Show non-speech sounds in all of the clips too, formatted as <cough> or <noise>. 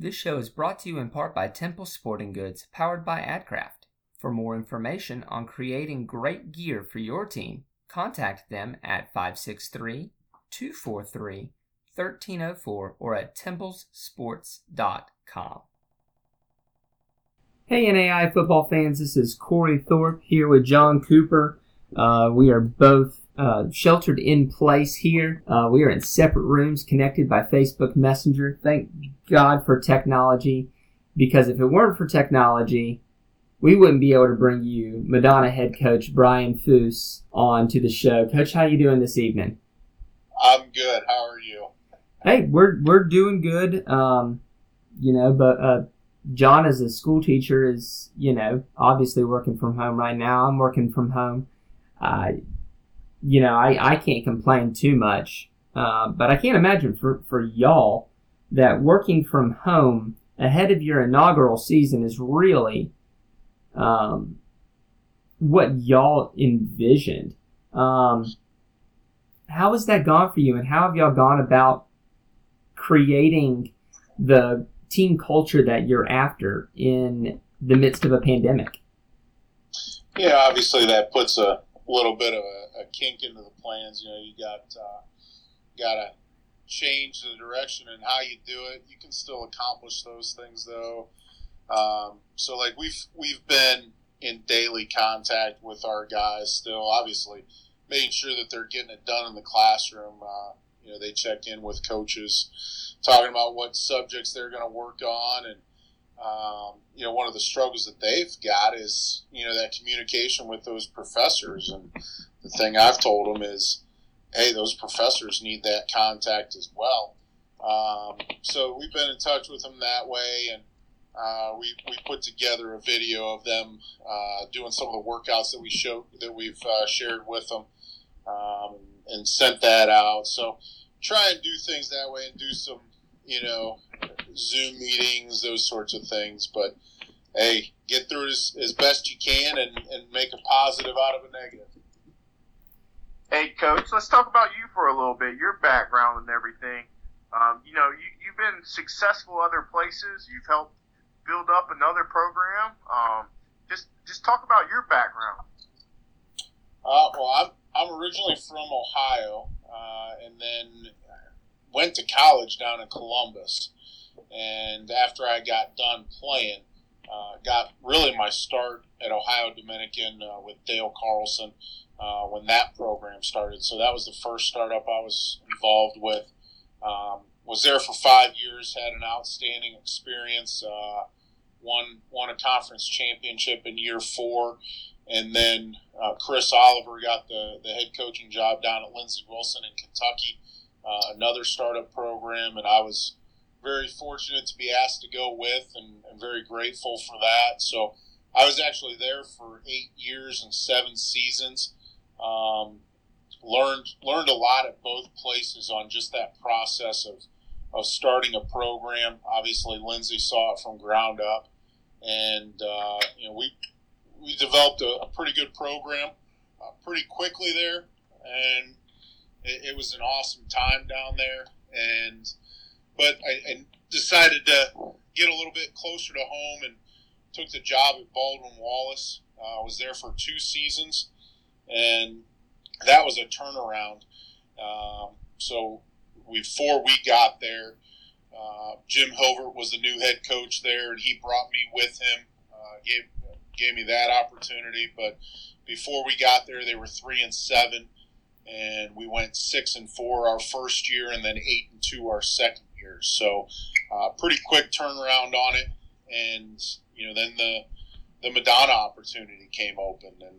This show is brought to you in part by Temple Sporting Goods, powered by AdCraft. For more information on creating great gear for your team, contact them at 563 243 1304 or at templesports.com. Hey, NAI football fans, this is Corey Thorpe here with John Cooper. Uh, we are both uh, sheltered in place here. Uh, we are in separate rooms connected by Facebook Messenger. Thank God for technology, because if it weren't for technology, we wouldn't be able to bring you Madonna head coach Brian Foos on to the show. Coach, how you doing this evening? I'm good. How are you? Hey, we're we're doing good. Um, you know, but uh, John as a school teacher is, you know, obviously working from home right now. I'm working from home. Uh, you know, I, I can't complain too much. Uh, but I can't imagine for, for y'all that working from home ahead of your inaugural season is really um, what y'all envisioned. Um, how has that gone for you, and how have y'all gone about creating the team culture that you're after in the midst of a pandemic? Yeah, obviously that puts a little bit of a, a kink into the plans. You know, you got uh, got to change the direction and how you do it. You can still accomplish those things though. Um, so like we've we've been in daily contact with our guys still, obviously making sure that they're getting it done in the classroom. Uh, you know, they check in with coaches, talking about what subjects they're going to work on, and um, you know, one of the struggles that they've got is you know that communication with those professors. And the thing I've told them is, hey, those professors need that contact as well. Um, so we've been in touch with them that way, and uh, we, we put together a video of them uh, doing some of the workouts that we showed that we've uh, shared with them um, and sent that out. So try and do things that way and do some you know Zoom meetings, those sorts of things. But hey, get through it as, as best you can and, and make a positive out of a negative. Hey, coach, let's talk about you for a little bit, your background and everything. Um, you know, you, you've been successful other places. You've helped build up another program. Um, just just talk about your background. Uh, well, I'm, I'm originally from Ohio, uh, and then went to college down in Columbus. And after I got done playing, uh, got really my start at Ohio Dominican uh, with Dale Carlson uh, when that program started. So that was the first startup I was involved with. Um, was there for five years, had an outstanding experience. Uh, won won a conference championship in year four, and then uh, Chris Oliver got the the head coaching job down at Lindsey Wilson in Kentucky, uh, another startup program, and I was very fortunate to be asked to go with and, and very grateful for that. So I was actually there for eight years and seven seasons. Um, learned learned a lot at both places on just that process of of starting a program. Obviously, Lindsey saw it from ground up, and uh, you know we we developed a, a pretty good program uh, pretty quickly there, and it, it, was an awesome time down there. And but I, I, decided to get a little bit closer to home and took the job at Baldwin Wallace. Uh, I was there for two seasons, and that was a turnaround. Um, so before we got there, uh, Jim Hilbert was the new head coach there, and he brought me with him. Uh, gave gave me that opportunity, but before we got there, they were three and seven, and we went six and four our first year, and then eight and two our second year. So, uh, pretty quick turnaround on it, and you know, then the the Madonna opportunity came open, and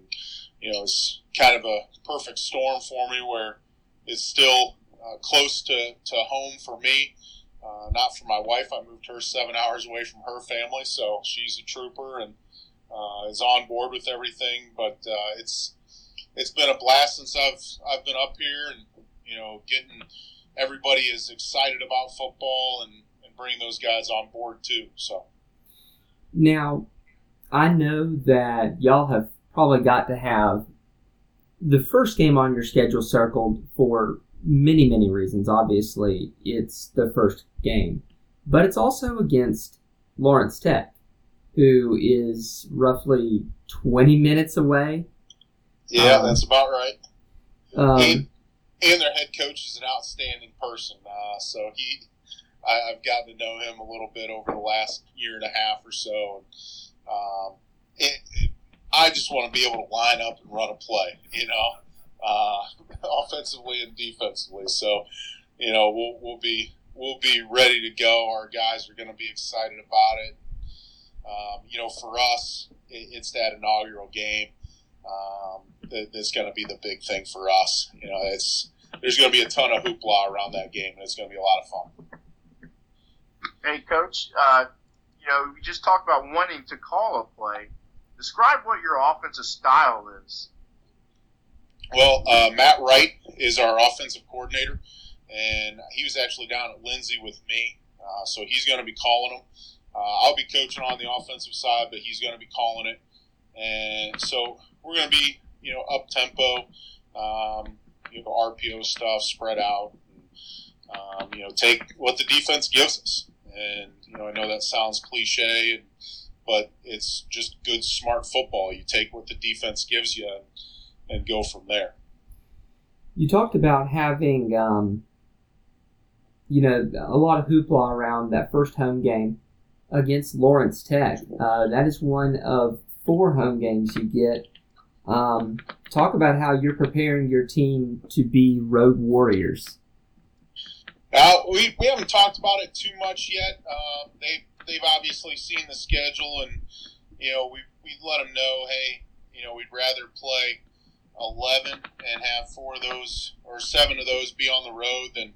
you know, it's kind of a perfect storm for me where it's still uh, close to, to home for me. Uh, not for my wife. I moved her seven hours away from her family, so she's a trooper and uh, is on board with everything. But uh, it's it's been a blast since I've I've been up here, and you know, getting everybody is excited about football and, and bring those guys on board too. So now, I know that y'all have probably got to have the first game on your schedule circled for many, many reasons. Obviously, it's the first game, but it's also against Lawrence Tech, who is roughly 20 minutes away. Yeah, um, that's about right. Um, and, and, their head coach is an outstanding person. Uh, so he, I, have gotten to know him a little bit over the last year and a half or so. Um, it, it, I just want to be able to line up and run a play, you know, uh, <laughs> offensively and defensively. So, you know, we'll, we'll be we'll be ready to go. Our guys are going to be excited about it. Um, you know, for us, it, it's that inaugural game um, that, that's going to be the big thing for us. You know, it's there's going to be a ton of hoopla around that game, and it's going to be a lot of fun. Hey, coach. Uh, you know, we just talked about wanting to call a play. Describe what your offensive style is. Well, uh, Matt Wright is our offensive coordinator, and he was actually down at Lindsey with me, uh, so he's going to be calling them. Uh, I'll be coaching on the offensive side, but he's going to be calling it, and so we're going to be, you know, up tempo, um, you know, RPO stuff, spread out, and, um, you know, take what the defense gives us. And you know, I know that sounds cliche, but it's just good, smart football. You take what the defense gives you and, and go from there. You talked about having, um, you know, a lot of hoopla around that first home game against Lawrence Tech. Uh, that is one of four home games you get. Um, talk about how you're preparing your team to be road warriors. Uh, we, we haven't talked about it too much yet. Uh, they they've obviously seen the schedule, and you know we we let them know, hey, you know we'd rather play eleven and have four of those or seven of those be on the road than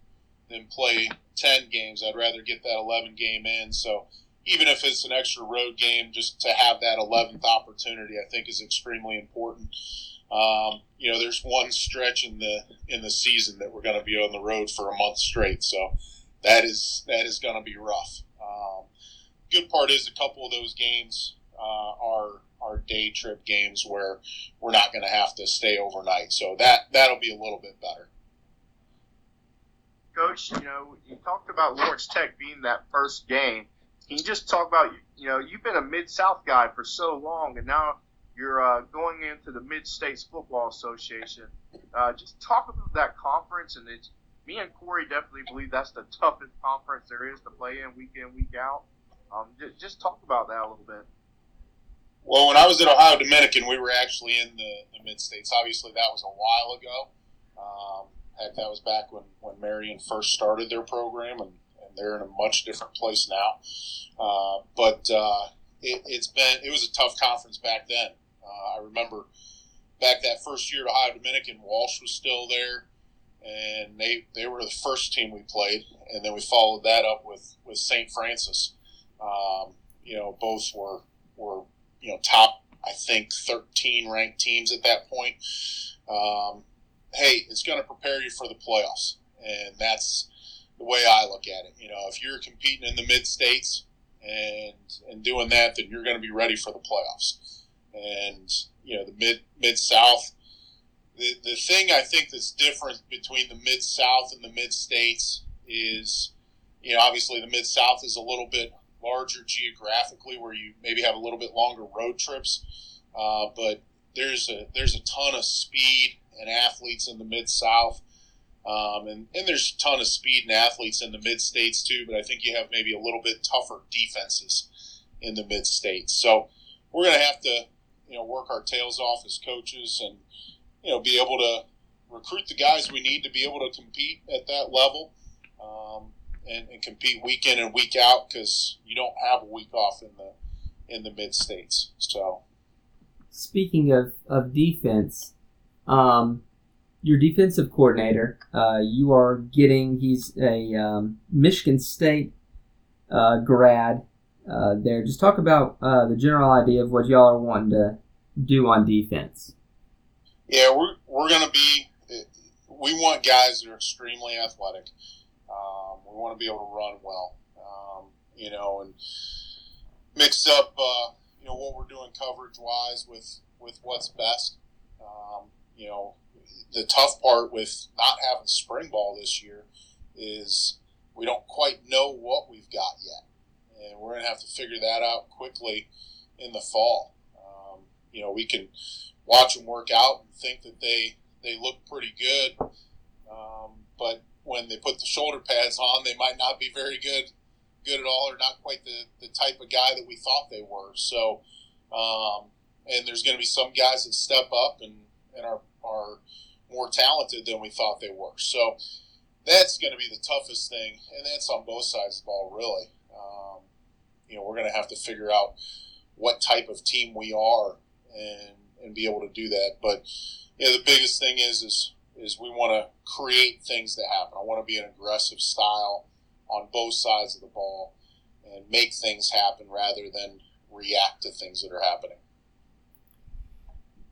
than play ten games. I'd rather get that eleven game in. So even if it's an extra road game, just to have that eleventh opportunity, I think is extremely important. Um, you know, there's one stretch in the in the season that we're going to be on the road for a month straight, so that is that is going to be rough. Um, good part is a couple of those games uh, are are day trip games where we're not going to have to stay overnight, so that that'll be a little bit better. Coach, you know, you talked about Lawrence Tech being that first game. Can you just talk about, you know, you've been a Mid South guy for so long, and now you're uh, going into the Mid States Football Association. Uh, just talk about that conference, and it's me and Corey definitely believe that's the toughest conference there is to play in week in week out. Um, just, just talk about that a little bit. Well, when I was at Ohio Dominican, we were actually in the, the Mid States. Obviously, that was a while ago. Um, heck, that was back when, when Marian first started their program, and, and they're in a much different place now. Uh, but uh, it, has been it was a tough conference back then. Uh, I remember back that first year at Ohio Dominican, Walsh was still there, and they they were the first team we played, and then we followed that up with with St. Francis. Um, you know, both were were you know top I think 13 ranked teams at that point. Um, hey, it's going to prepare you for the playoffs, and that's the way I look at it. You know, if you're competing in the mid states and and doing that, then you're going to be ready for the playoffs and you know the mid mid South. The the thing I think that's different between the mid South and the mid states is, you know, obviously the mid South is a little bit larger geographically, where you maybe have a little bit longer road trips, uh, but there's a there's a ton of speed and athletes in the mid South. Um, and, and there's a ton of speed and athletes in the mid states too, but I think you have maybe a little bit tougher defenses in the mid states. So we're going to have to you know work our tails off as coaches and you know be able to recruit the guys we need to be able to compete at that level um, and, and, compete week in and week out because you don't have a week off in the in the mid states. So, speaking of of defense, um, your defensive coordinator, uh, you are getting he's a um, Michigan State uh, grad. Uh, there, just talk about uh, the general idea of what y'all are wanting to do on defense? Yeah, we're, we're going to be, we want guys that are extremely athletic. Um, we want to be able to run well, um, you know, and mix up, uh, you know, what we're doing coverage wise with, with what's best. Um, you know, the tough part with not having spring ball this year is we don't quite know what we've got yet, and we're going to have to figure that out quickly in the fall. You know, we can watch them work out and think that they they look pretty good, um, but when they put the shoulder pads on, they might not be very good good at all or not quite the, the type of guy that we thought they were. So, um, and there's going to be some guys that step up and, and are, are more talented than we thought they were. So that's going to be the toughest thing. And that's on both sides of the ball, really. Um, you know, we're going to have to figure out what type of team we are and, and be able to do that. But, yeah, the biggest thing is, is, is we want to create things that happen. I want to be an aggressive style on both sides of the ball and make things happen rather than react to things that are happening.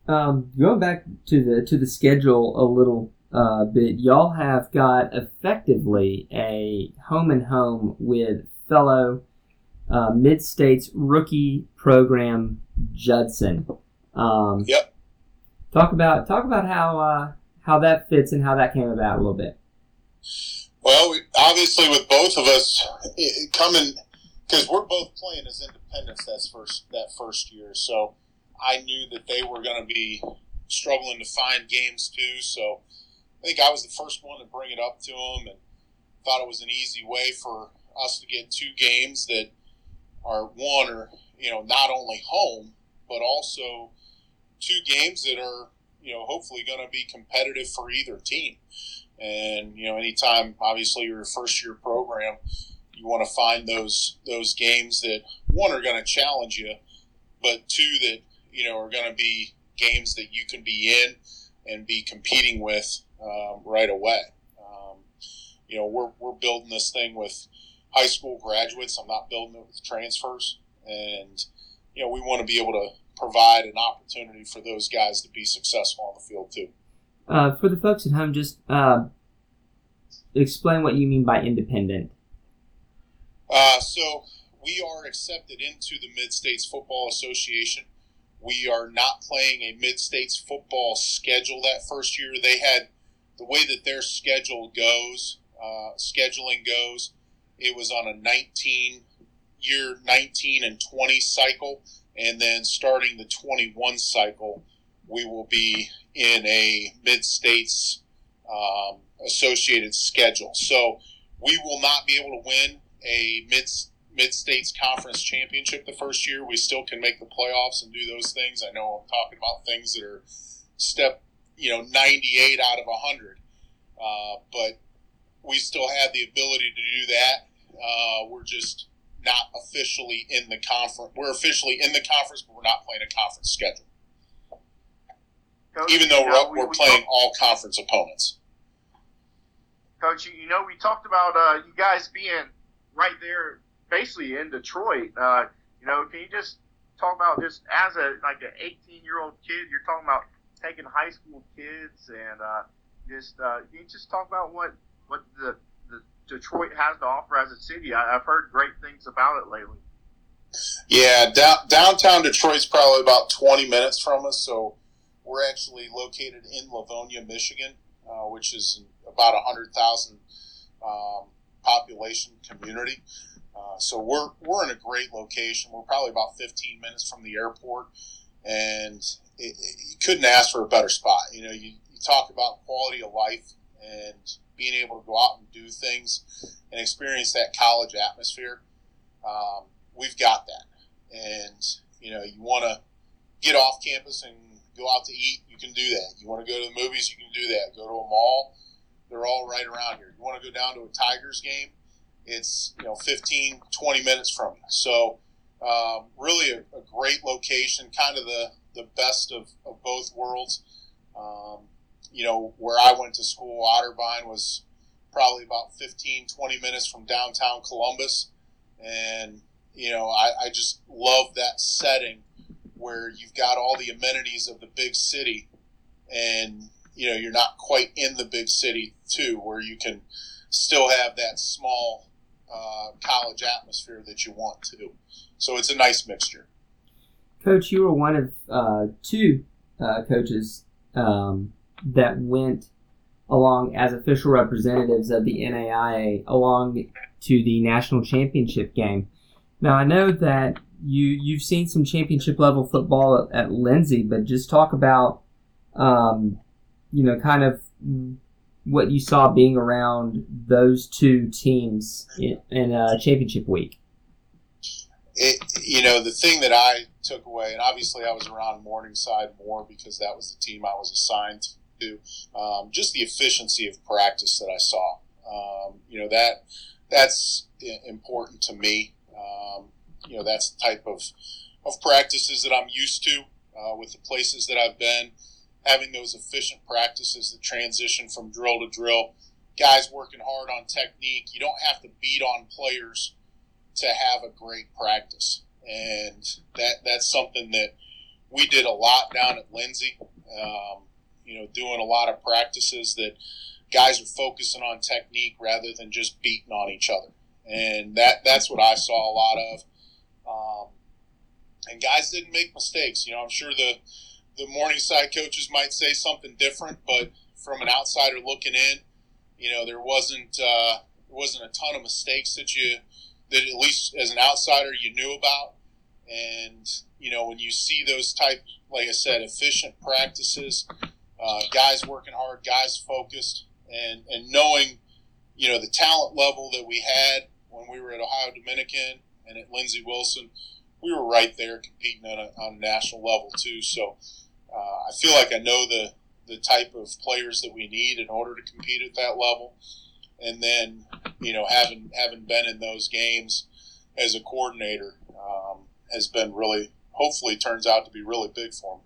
Um, going back to the to the schedule a little uh, bit, y'all have got effectively a home and home with fellow uh, Mid States rookie program Judson. Um, yep. Talk about talk about how uh, how that fits and how that came about a little bit. Well, we, obviously, with both of us coming, because we're both playing as independents that first that first year, so I knew that they were going to be struggling to find games too. So I think I was the first one to bring it up to them, and thought it was an easy way for us to get two games that are one or you know not only home but also two games that are you know hopefully going to be competitive for either team. And you know, anytime obviously you're a first year program, you want to find those those games that one are going to challenge you, but two that you know are going to be games that you can be in and be competing with um, right away. Um, you know, we're we're building this thing with high school graduates. I'm not building it with transfers, and you know, we want to be able to provide an opportunity for those guys to be successful on the field too. Uh, for the folks at home, just uh, explain what you mean by independent. Uh, so we are accepted into the Mid States Football Association. We are not playing a Mid States football schedule that first year. They had the way that their schedule goes, uh, scheduling goes. It was on a 19 year 19 and 20 cycle, and then starting the 21 cycle, we will be in a mid states um, associated schedule. So we will not be able to win a mid mid states conference championship the first year. We still can make the playoffs and do those things. I know I'm talking about things that are step you know 98 out of 100, uh, but we still have the ability to do that. Uh, we're just not officially in the conference. We're officially in the conference, but we're not playing a conference schedule. Coach, even though we're, we, we're we playing all conference opponents. Coach, you know, we talked about uh, you guys being right there, basically in Detroit. Uh, you know, can you just talk about just as a like an 18 year old kid, you're talking about taking high school kids and uh, just uh, can you just talk about what what the Detroit has to offer as a city? I, have heard great things about it lately. Yeah, down, downtown Detroit's probably about 20 minutes from us, so we're actually located in Livonia, Michigan, uh, which is about a hundred thousand um, population community. Uh, so we're we're in a great location. We're probably about 15 minutes from the airport, and it, it, you couldn't ask for a better spot. You know, you, you talk about quality of life and being able to go out and do things and experience that college atmosphere. Um, we've got that, and you know, you want to get off campus and go out to eat, you can do that. You want to go to the movies, you can do that. Go to a mall, they're all right around here. You want to go down to a Tigers game, it's you know 15, 20 minutes from you. So um, really a, a, great location, kind of the the best of, of both worlds. Um, you know where I went to school, Otterbein was probably about 15, 20 minutes from downtown Columbus, and you know I, I just love that setting where you've got all the amenities of the big city. And you know you're not quite in the big city too where you can still have that small uh, college atmosphere that you want to. So it's a nice mixture. Coach you were one of uh, two uh, coaches um, that went along as official representatives of the NAIA along to the national championship game. Now I know that you you've seen some championship level football at, at Lindsey, but just talk about um, you know kind of what you saw being around those two teams in, in uh, championship week. It, you know, the thing that I took away, and obviously I was around Morningside more because that was the team I was assigned to. Um, just the efficiency of practice that I saw. Um, you know that that's important to me. Um, you know that's the type of of practices that I'm used to uh, with the places that I've been. Having those efficient practices that transition from drill to drill, guys working hard on technique. You don't have to beat on players to have a great practice, and that that's something that we did a lot down at Lindsey. Um, you know, doing a lot of practices that guys are focusing on technique rather than just beating on each other, and that that's what I saw a lot of. Um, and guys didn't make mistakes. You know, I'm sure the the Morningside coaches might say something different, but from an outsider looking in, you know, there wasn't uh, there wasn't a ton of mistakes that you that at least as an outsider you knew about. And you know, when you see those type, like I said, efficient practices, uh, guys working hard, guys focused, and and knowing, you know, the talent level that we had when we were at Ohio Dominican and at Lindsey Wilson, we were right there competing on a, on a national level too. So uh, I feel like I know the the type of players that we need in order to compete at that level. And then, you know, having having been in those games as a coordinator um, has been really, hopefully, turns out to be really big for me.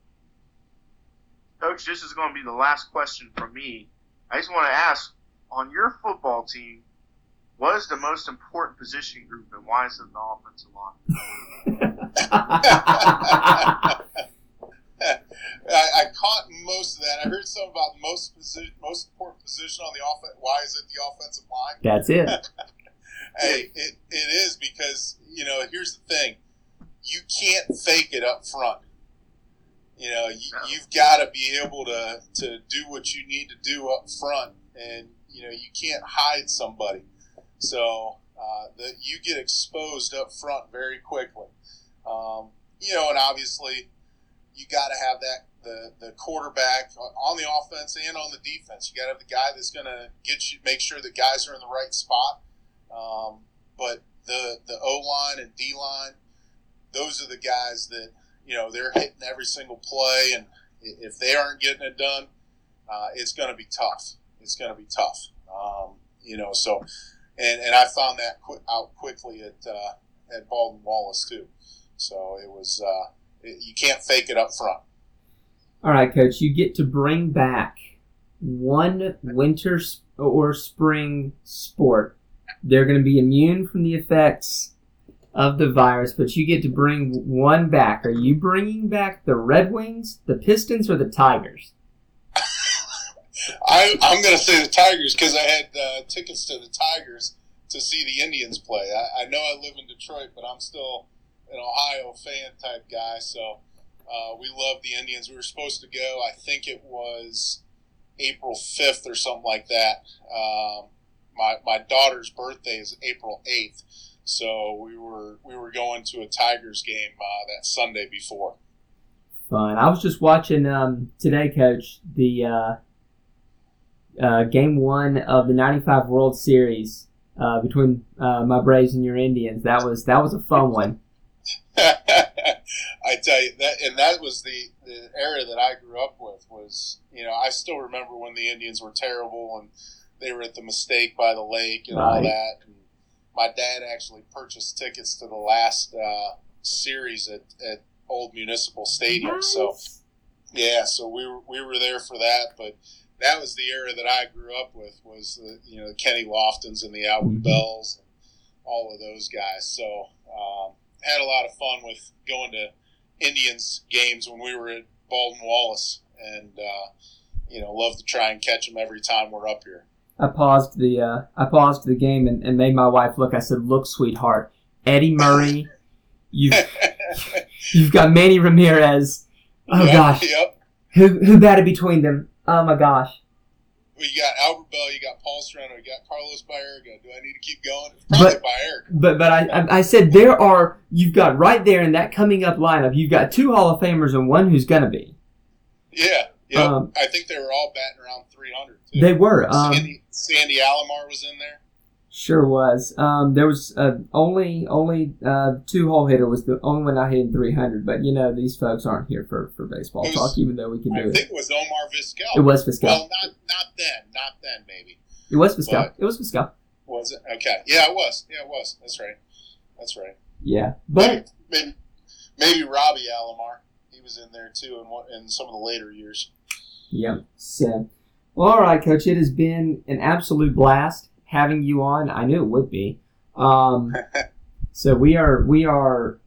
Coach, this is going to be the last question for me. I just want to ask on your football team, what is the most important position group and why is it the offensive line? <laughs> I, I, caught most of that. I heard some about most position, most important position on the offense. Why is it the offensive line? That's it. <laughs> hey, it, it is because you know. Here's the thing: you can't fake it up front. You know, you, no. you've got to be able to to do what you need to do up front, and you know you can't hide somebody. So uh, that you get exposed up front very quickly. Um, you know, and obviously you got to have that the the quarterback on the offense and on the defense. You got to have the guy that's going to get you, make sure the guys are in the right spot. Um, but the the O line and D line, those are the guys that you know they're hitting every single play, and if they aren't getting it done, uh, it's going to be tough. It's going to be tough. Um, you know, so and and I found that qu- out quickly at uh, at Baldwin Wallace too. So it was uh, it, you can't fake it up front. All right, coach, you get to bring back one winter or spring sport. They're going to be immune from the effects of the virus, but you get to bring one back. Are you bringing back the Red Wings, the Pistons, or the Tigers? I, am going to say the Tigers because I had uh, tickets to the Tigers to see the Indians play. I, I, know I live in Detroit, but I'm still an Ohio fan type guy, so uh, we love the Indians. We were supposed to go. I think it was April fifth or something like that. Um, my my daughter's birthday is April eighth, so we were we were going to a Tigers game uh, that Sunday before. Fun. I was just watching um, today, Coach, the uh, uh game one of the '95 World Series uh, between uh, my Braves and your Indians. That was that was a fun one. <laughs> <laughs> I tell you that, and that was the, the era that I grew up with. Was you know I still remember when the Indians were terrible and they were at the mistake by the lake and right. all that. And my dad actually purchased tickets to the last uh, series at, at Old Municipal Stadium. Nice. So yeah, so we were we were there for that, but that was the era that I grew up with. Was the you know the Kenny Loftons and the Albert mm-hmm. Belles and all of those guys. So. Um, had a lot of fun with going to Indians games when we were at Baldwin Wallace, and uh, you know, love to try and catch them every time we're up here. I paused the uh, I paused the game and, and made my wife look. I said, "Look, sweetheart, Eddie Murray, you've <laughs> you've got Manny Ramirez. Oh yep, gosh, yep. who who batted between them? Oh my gosh." well, you got Albert Belle, you got Paul Sorrento, you got Carlos Baerga. Do I need to keep going? Probably But- Baerga. But but I I- said there are you've got right there in that coming up lineup you've got two Hall of Famers and one who's gonna be. Yeah, yeah. Um, I think they were all batting around 300 too. They were. Um, Sandy, Sandy Alomar was in there. Sure was. Um, there was uh, only only uh, two hole hitter was the only one I hit in 300. But you know these folks aren't here for, for baseball was- talk, even though we can do I do think it. it was Omar Vizquel. It was Vizquel. Well, not not then, not then, maybe. It was Vizquel. but- It was Vizquel. Was it? Okay. Yeah, it was. Yeah, it was. That's right. That's right. Yeah, but maybe, maybe Robbie Alomar. He was in there too in one, in some of the later years. yeah. So, well, all right, Coach. It has been an absolute blast having you on. I knew it would be. Um, <laughs> so we are we are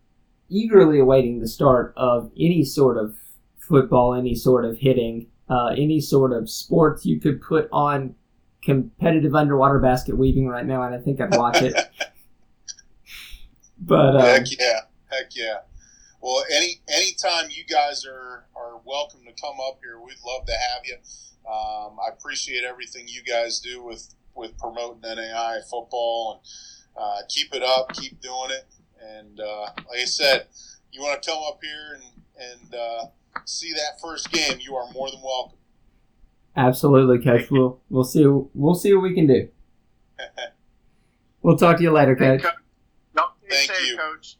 eagerly awaiting the start of any sort of football, any sort of hitting, uh, any sort of sports you could put on competitive underwater basket weaving right now, and I think I'd watch it. <laughs> but uh, Heck yeah. Heck yeah. Well, any anytime you guys are are welcome to come up here, we'd love to have you. Um, I appreciate everything you guys do with with promoting NAI football and uh, keep it up, keep doing it. And uh, like I said, you want to come up here and and uh, see that first game, you are more than welcome. absolutely, Coach. We'll we'll see we'll see what we can do. <laughs> We'll talk to you later, Hey, Coach. Coach. Don't Thank safe, you. Coach.